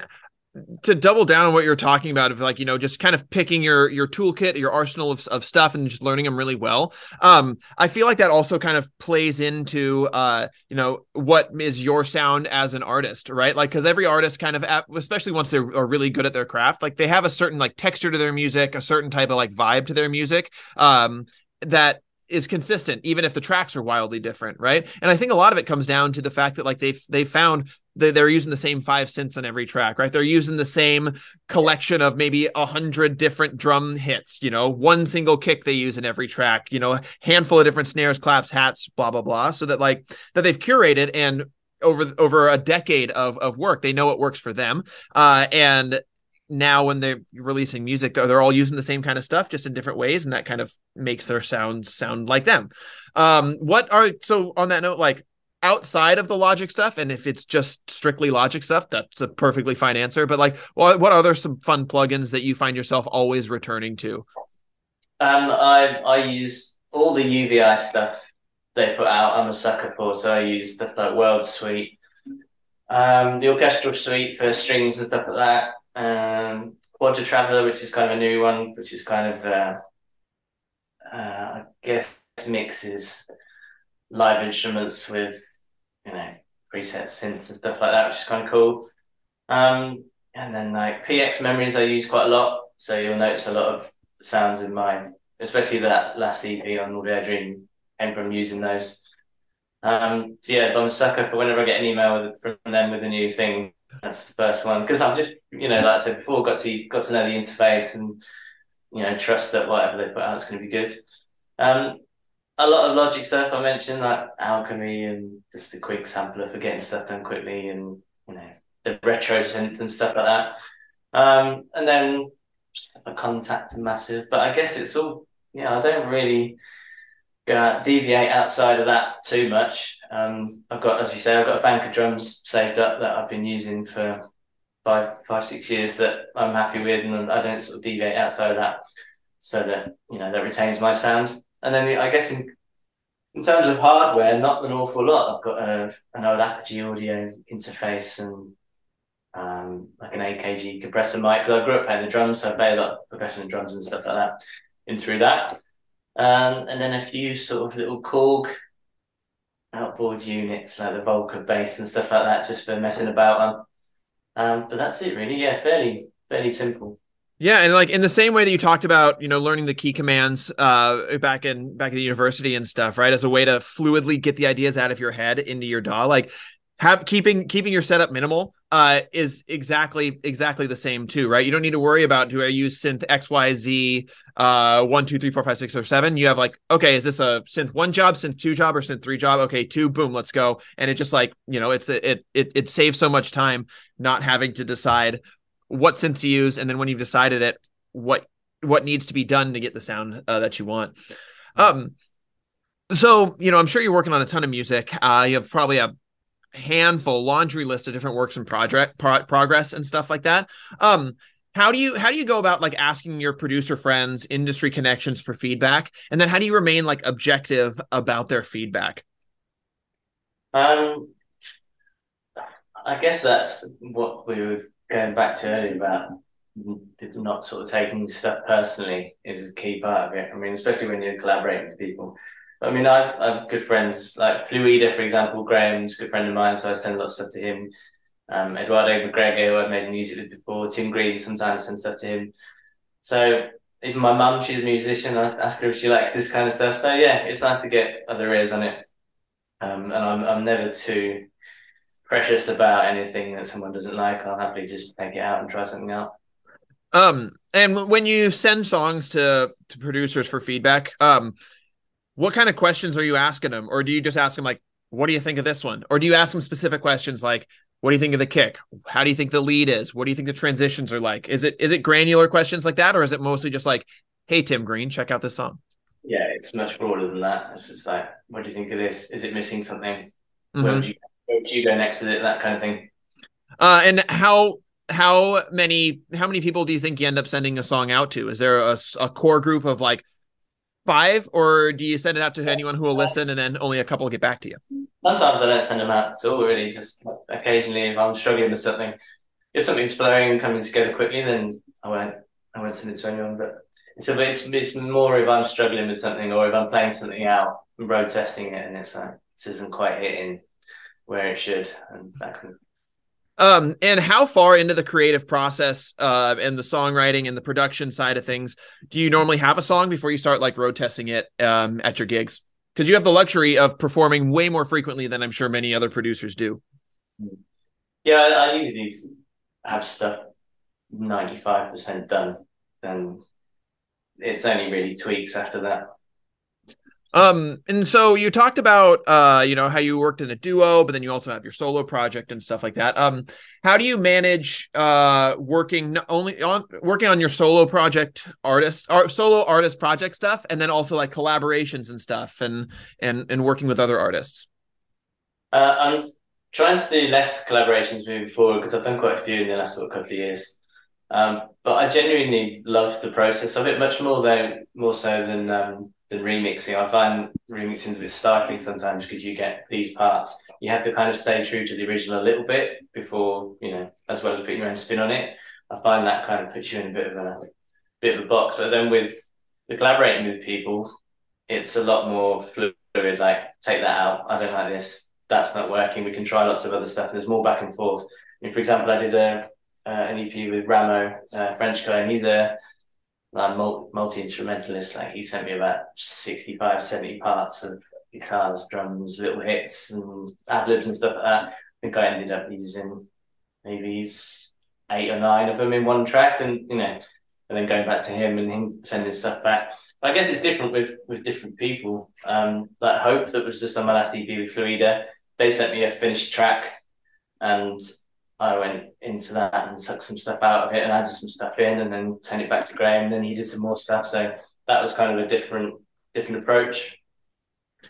to double down on what you're talking about of like you know just kind of picking your your toolkit your arsenal of, of stuff and just learning them really well. Um i feel like that also kind of plays into uh you know what is your sound as an artist right? Like because every artist kind of especially once they're are really good at their craft like they have a certain like texture to their music a certain type of like vibe to their music um that is consistent even if the tracks are wildly different right? And i think a lot of it comes down to the fact that like they've they found they're using the same five synths on every track right? They're using the same collection of maybe a hundred different drum hits you know one single kick they use in every track you know a handful of different snares claps hats blah blah blah so that like that they've curated and over over a decade of of work they know what works for them. Uh and now when they're releasing music they're all using the same kind of stuff just in different ways and that kind of makes their sounds sound like them. Um what are so on that note like outside of the logic stuff and if it's just strictly logic stuff that's a perfectly fine answer but like what, what other some fun plugins that you find yourself always returning to? Um i i use all the uvi stuff they put out. I'm a sucker for so i use stuff like world suite um the orchestral suite for strings and stuff like that um, Quadra Traveler, which is kind of a new one, which is kind of, uh, uh, I guess, mixes live instruments with, you know, preset synths and stuff like that, which is kind of cool. Um, and then like PX memories, I use quite a lot. So you'll notice a lot of the sounds in mine, especially that last EP on All Day I Dream, came from using those. Um, so yeah, I'm a sucker for whenever I get an email with, from them with a new thing, that's the first one because I'm just you know like I said before got to got to know the interface and you know trust that whatever they put out is going to be good. Um, a lot of logic stuff I mentioned like alchemy and just the quick sampler for getting stuff done quickly and you know the retro synth and stuff like that. Um, and then a Kontakt and massive, but I guess it's all yeah. You know, I don't really uh, deviate outside of that too much. Um, I've got, as you say, I've got a bank of drums saved up that I've been using for five, five, six years that I'm happy with, and I don't sort of deviate outside of that, so that you know that retains my sound. And then I guess in in terms of hardware, not an awful lot. I've got a, an old Apogee audio interface and um, like an AKG compressor mic because I grew up playing the drums, so I play a lot of percussion and drums and stuff like that. In through that, um, and then a few sort of little Korg outboard units like the Volca bass and stuff like that, just for messing about on. Um, but that's it, really. Yeah, fairly fairly simple. Yeah, and like in the same way that you talked about, you know, learning the key commands uh back in back at the university and stuff, right? As a way to fluidly get the ideas out of your head into your DAW. Like have keeping keeping your setup minimal uh is exactly exactly the same too right you don't need to worry about do i use synth xyz uh one two three four five six or seven you have like okay is this a synth one job synth two job or synth three job okay two boom let's go and it just like you know it's it it it saves so much time not having to decide what synth to use and then when you've decided it what what needs to be done to get the sound uh, that you want. Um so you know i'm sure you're working on a ton of music. Uh you have probably a handful laundry list of different works in project pro- progress and stuff like that. Um how do you how do you go about like asking your producer friends industry connections for feedback? And then how do you remain like objective about their feedback? Um i guess that's what we going back to earlier about not sort of taking stuff personally is a key part of it i mean especially when you're collaborating with people I mean, I've, I've good friends like Fluida, for example. Graham's a good friend of mine, so I send a lot of stuff to him um, Eduardo McGregor, who I've made music with before, Tim Green, sometimes send stuff to him. So even my mum, she's a musician. I ask her if she likes this kind of stuff. So yeah, it's nice to get other ears on it. Um, and I'm I'm never too precious about anything that someone doesn't like. I'll happily just take it out and try something out. Um, and when you send songs to to producers for feedback, um, what kind of questions are you asking them, or do you just ask them like, "What do you think of this one?" Or do you ask them specific questions like, what do you think of the kick? How do you think the lead is? What do you think the transitions are like? Is it is it granular questions like that, or is it mostly just like, hey Tim Green, check out this song? Yeah, it's much broader than that. It's just like, what do you think of this? Is it missing something? Mm-hmm. Where would you where you go next with it? That kind of thing. Uh, and how how many how many people do you think you end up sending a song out to? Is there a, a core group of like five, or do you send it out to anyone who will listen and then only a couple get back to you? Sometimes I don't send them out at all, really. Just occasionally, if I'm struggling with something, if something's flowing and coming together quickly, then I won't. I won't send it to anyone. But so it's it's more if I'm struggling with something or if I'm playing something out, and road testing it, and it's like this isn't quite hitting where it should, and that kind of um, and how far into the creative process uh, and the songwriting and the production side of things do you normally have a song before you start like road testing it um, at your gigs? Because you have the luxury of performing way more frequently than I'm sure many other producers do. Yeah, I usually have stuff 95% done. Then it's only really tweaks after that. Um, and so you talked about uh, you know, how you worked in a duo, but then you also have your solo project and stuff like that. Um, how do you manage uh working not only on working on your solo project artist or solo artist project stuff and then also like collaborations and stuff and and and working with other artists? Uh, I'm trying to do less collaborations moving forward because I've done quite a few in the last sort of couple of years. Um, but I genuinely love the process of it much more though, more so than um, than remixing. I find remixing a bit stifling sometimes because you get these parts. You have to kind of stay true to the original a little bit before, you know, as well as putting your own spin on it. I find that kind of puts you in a bit of a bit of a box. But then with the collaborating with people, it's a lot more fluid. Like, take that out. I don't like this. That's not working. We can try lots of other stuff. And there's more back and forth. I mean, for example, I did a uh, an EP with Ramo, uh, French guy, and he's a like multi instrumentalist. Like he sent me about 65, 70 parts of guitars, drums, little hits, and ad libs and stuff like that. I think I ended up using maybe eight or nine of them in one track, and you know, and then going back to him and him sending stuff back. But I guess it's different with with different people. Um, like Hope, that was just on my last EP with Fluida. They sent me a finished track, and I went into that and sucked some stuff out of it and added some stuff in and then sent it back to Graham and then he did some more stuff. So that was kind of a different different approach.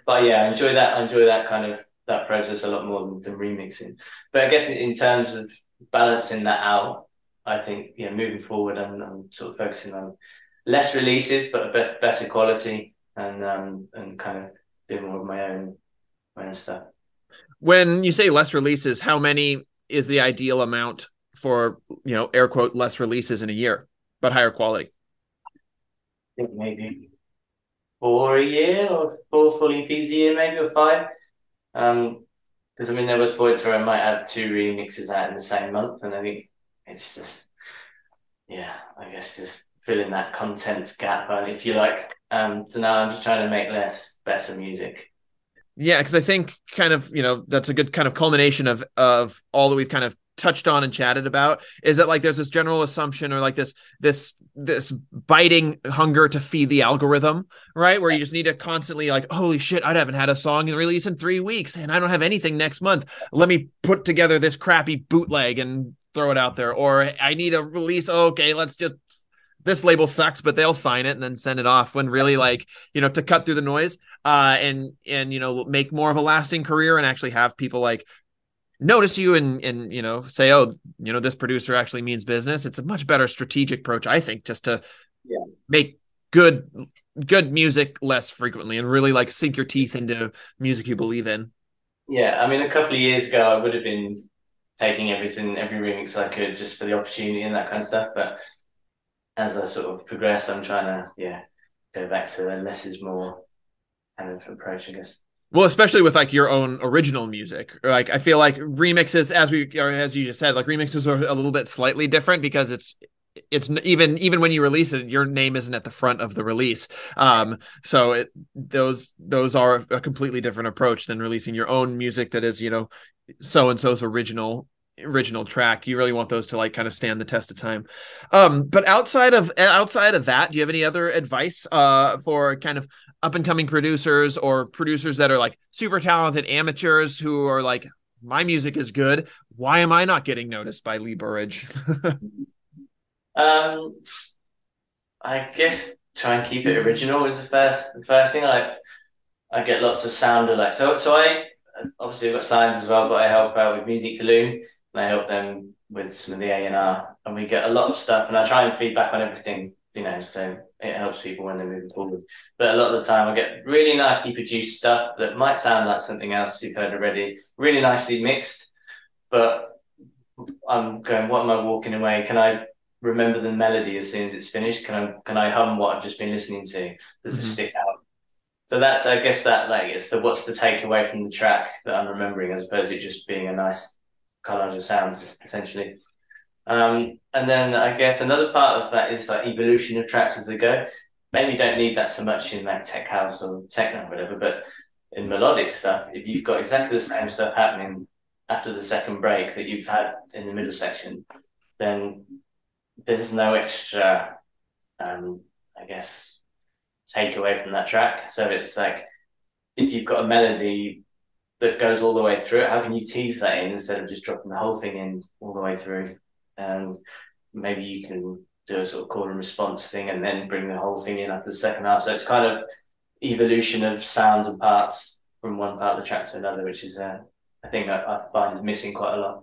But yeah, I enjoy that. I enjoy that kind of that process a lot more than, than remixing. But I guess in, in, terms of balancing that out, I think yeah, moving forward, I'm, I'm sort of focusing on less releases but a bit better quality and um, and kind of doing more of my own my own stuff. When you say less releases, how many is the ideal amount for you know air quote less releases in a year but higher quality. Maybe four a year or four fully EPs a year maybe or five. Um because i mean there was points where i might have two remixes out in the same month and i think it's just yeah i guess just filling that content gap. And if you like um so now i'm just trying to make less better music yeah, because I think kind of you know that's a good kind of culmination of of all that we've kind of touched on and chatted about is that like there's this general assumption or like this this this biting hunger to feed the algorithm right? Where you just need to constantly like holy shit i haven't had a song and release in three weeks and i don't have anything next month. Let me put together this crappy bootleg and throw it out there. Or i need a release. Okay let's just this label sucks, but they'll sign it and then send it off when really like, you know, to cut through the noise uh and and you know, make more of a lasting career and actually have people like notice you and and you know say oh you know this producer actually means business it's a much better strategic approach i think just to yeah. make good good music less frequently and really like sink your teeth into music you believe in yeah i mean a couple of years ago i would have been taking everything every remix i could just for the opportunity and that kind of stuff but as i sort of progress i'm trying to yeah go back to a less is more kind of approach i guess well, especially with like your own original music. Like I feel like remixes, as we or as you just said, like remixes are a little bit slightly different because it's it's even even when you release it, your name isn't at the front of the release. Um, so it those those are a completely different approach than releasing your own music that is you know so and so's original original track you really want those to like kind of stand the test of time. Um but outside of outside of that do you have any other advice uh for kind of up and coming producers or producers that are like super talented amateurs who are like my music is good. Why am i not getting noticed by lee burridge? Um i guess try and keep it original is the first the first thing i i get lots of sound like so so i obviously i've got signs as well but i help out with music to loom and I help them with some of the A and R, and we get a lot of stuff. And I try and feedback on everything, you know, so it helps people when they're moving forward. But a lot of the time, I get really nicely produced stuff that might sound like something else you've heard already, really nicely mixed, but I'm going, what am I walking away? Can I remember the melody as soon as it's finished? Can I can I hum what I've just been listening to? Does mm-hmm. it stick out? So that's I guess that like it's the what's the takeaway from the track that I'm remembering as opposed to just being a nice collage of sounds essentially. Um, and then I guess another part of that is like evolution of tracks as they go. Maybe don't need that so much in like tech house or techno or whatever, but in melodic stuff, if you've got exactly the same stuff happening after the second break that you've had in the middle section, then there's no extra, um, I guess, take away from that track. So it's like if you've got a melody that goes all the way through it? How can you tease that in instead of just dropping the whole thing in all the way through? And maybe you can do a sort of call and response thing and then bring the whole thing in after the second half. So it's kind of evolution of sounds and parts from one part of the track to another, which is uh, I think I, I find missing quite a lot.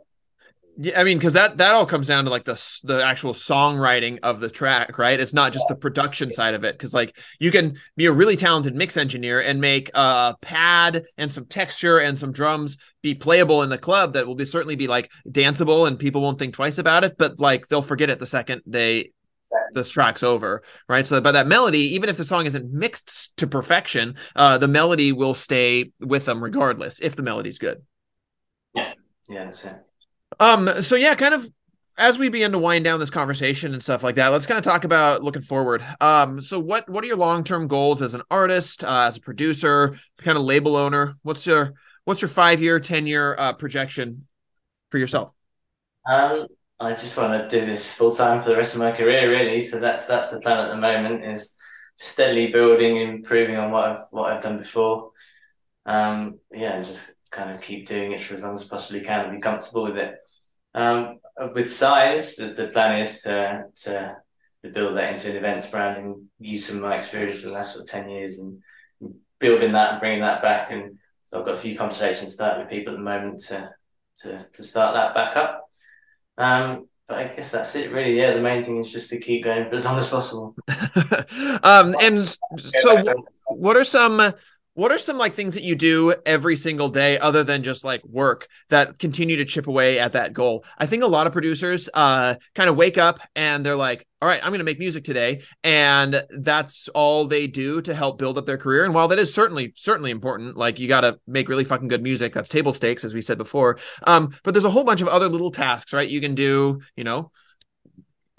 Yeah, I mean, because that that all comes down to like the the actual songwriting of the track, right? It's not just the production side of it. Because like you can be a really talented mix engineer and make a pad and some texture and some drums be playable in the club that will be certainly be like danceable and people won't think twice about it, but like they'll forget it the second they this track's over, right? So, but that melody, even if the song isn't mixed to perfection, uh, the melody will stay with them regardless if the melody's good. Yeah, yeah, that's it. Um, so yeah, kind of as we begin to wind down this conversation and stuff like that, let's kind of talk about looking forward. Um, so what what are your long term goals as an artist, uh, as a producer, kind of label owner? What's your what's your five year, ten year uh, projection for yourself? Um, I just want to do this full time for the rest of my career, really. So that's that's the plan at the moment is steadily building, improving on what I've what I've done before. Um, yeah, and just kind of keep doing it for as long as I possibly can and be comfortable with it. Um, with size, the, the, plan is to, to, to build that into an events brand and use some of my experience for the last sort of ten years and building that and bringing that back. And so I've got a few conversations starting with people at the moment to to to start that back up. Um, but I guess that's it, really. Yeah, the main thing is just to keep going for as long as possible. um, and so, what are some what are some like things that you do every single day other than just like work that continue to chip away at that goal? I think a lot of producers uh kind of wake up and they're like all right i'm going to make music today. And that's all they do to help build up their career. And while that is certainly certainly important like you got to make really fucking good music that's table stakes as we said before um but there's a whole bunch of other little tasks right? You can do you know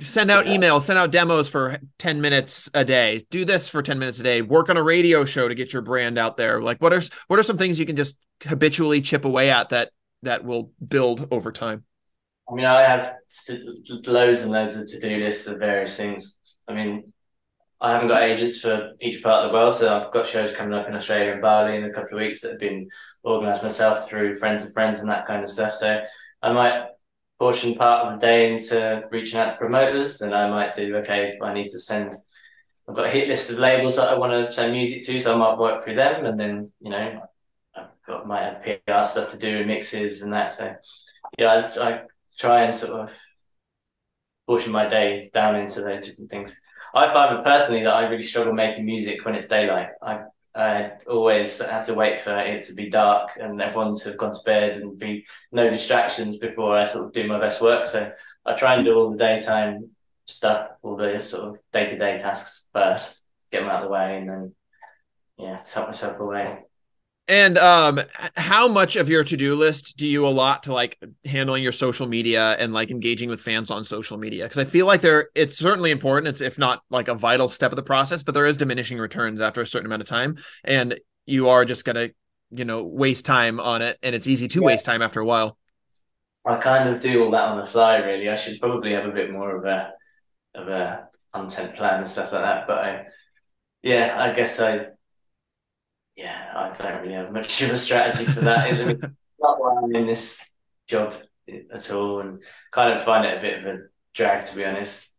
send out yeah. emails, send out demos for 10 minutes a day, do this for 10 minutes a day, work on a radio show to get your brand out there. Like what are what are some things you can just habitually chip away at that that will build over time? I mean, I have loads and loads of to-do lists of various things. I mean, I haven't got agents for each part of the world, so I've got shows coming up in Australia and Bali in a couple of weeks that have been organised myself through friends of friends and that kind of stuff. So I might portion part of the day into reaching out to promoters, then I might do, okay, I need to send, I've got a hit list of labels that I want to send music to, so I might work through them. And then, you know, I've got my PR stuff to do, mixes and that. So yeah, I, I try and sort of portion my day down into those different things. I find personally that I really struggle making music when it's daylight. I I always have to wait for it to be dark and everyone to have gone to bed and be no distractions before I sort of do my best work. So I try and do all the daytime stuff, all the sort of day to day tasks first, get them out of the way, and then yeah, tuck myself away. And um, how much of your to do list do you allot to like handling your social media and like engaging with fans on social media? Because I feel like there, it's certainly important. It's if not like a vital step of the process, but there is diminishing returns after a certain amount of time, and you are just gonna, you know, waste time on it, and it's easy to yeah. waste time after a while. I kind of do all that on the fly. Really, I should probably have a bit more of a of a content plan and stuff like that. But I, yeah, I guess I yeah, I don't really have much of a strategy for that. not why I'm in this job at all, and kind of find it a bit of a drag, to be honest.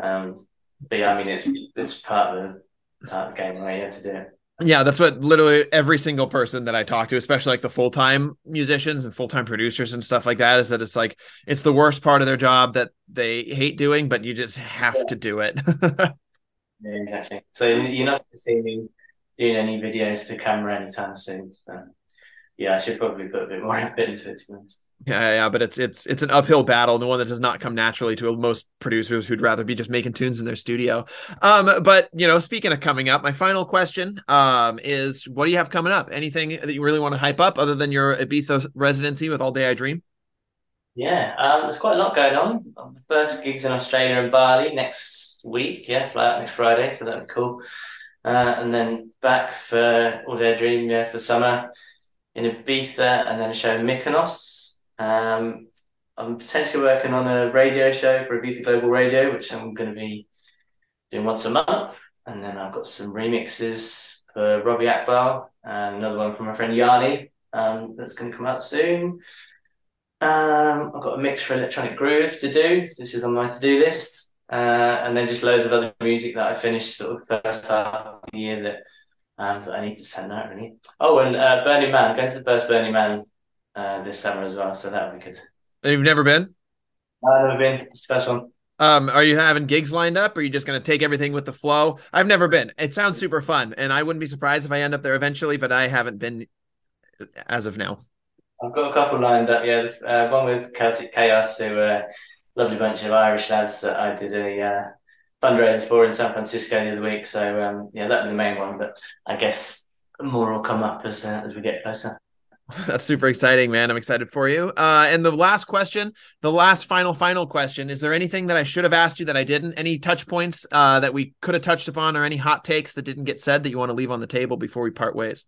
Um, but yeah, I mean, it's it's part of the part of the game, right? You have to do it. Yeah, that's what literally every single person that I talk to, especially like the full time musicians and full time producers and stuff like that, is that it's like it's the worst part of their job that they hate doing, but you just have yeah. to do it. yeah, exactly. So you're not seeing doing any videos to camera anytime soon. So, yeah, I should probably put a bit more effort into it. To be honest. Yeah, yeah, but it's it's it's an uphill battle, the one that does not come naturally to most producers who'd rather be just making tunes in their studio. Um, but you know, speaking of coming up, my final question um is, what do you have coming up? Anything that you really want to hype up other than your Ibiza residency with All Day I Dream? Yeah, um, there's quite a lot going on. First gigs in Australia and Bali next week. Yeah, fly out next Friday, so that'd be cool. Uh, and then back for All Day Dream yeah, for summer in Ibiza, and then a show in Mykonos. Um, I'm potentially working on a radio show for Ibiza Global Radio, which I'm going to be doing once a month. And then I've got some remixes for Robbie Akbal and another one from my friend Yanni um, that's going to come out soon. Um, I've got a mix for Electronic Groove to do. This is on my to do list. Uh, and then just loads of other music that I finished sort of first half of the year that um, that I need to send out really. Oh, and uh, Burning Man, going to the first Burning Man uh, this summer as well, so that would be good. And you've never been? I've never been. Special. Um, are you having gigs lined up? Or are you just going to take everything with the flow? I've never been. It sounds super fun, and I wouldn't be surprised if I end up there eventually, but I haven't been as of now. I've got a couple lined up. Yeah, uh, one with Celtic Chaos, who uh, lovely bunch of Irish lads that I did a uh, fundraiser for in San Francisco the other week. So um, yeah, that'd be the main one. But I guess more will come up as uh, as we get closer. That's super exciting, man. I'm excited for you. Uh, and the last question, the last final, final question: Is there anything that I should have asked you that I didn't? Any touch points uh, that we could have touched upon, or any hot takes that didn't get said that you want to leave on the table before we part ways?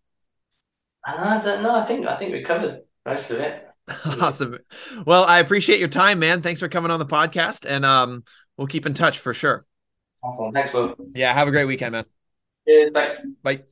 I don't know. I think I think we covered most of it. awesome. Well, I appreciate your time, man. Thanks for coming on the podcast, and um, we'll keep in touch for sure. Awesome. Thanks, Will. Yeah. Have a great weekend, man. Cheers. Bye. Bye.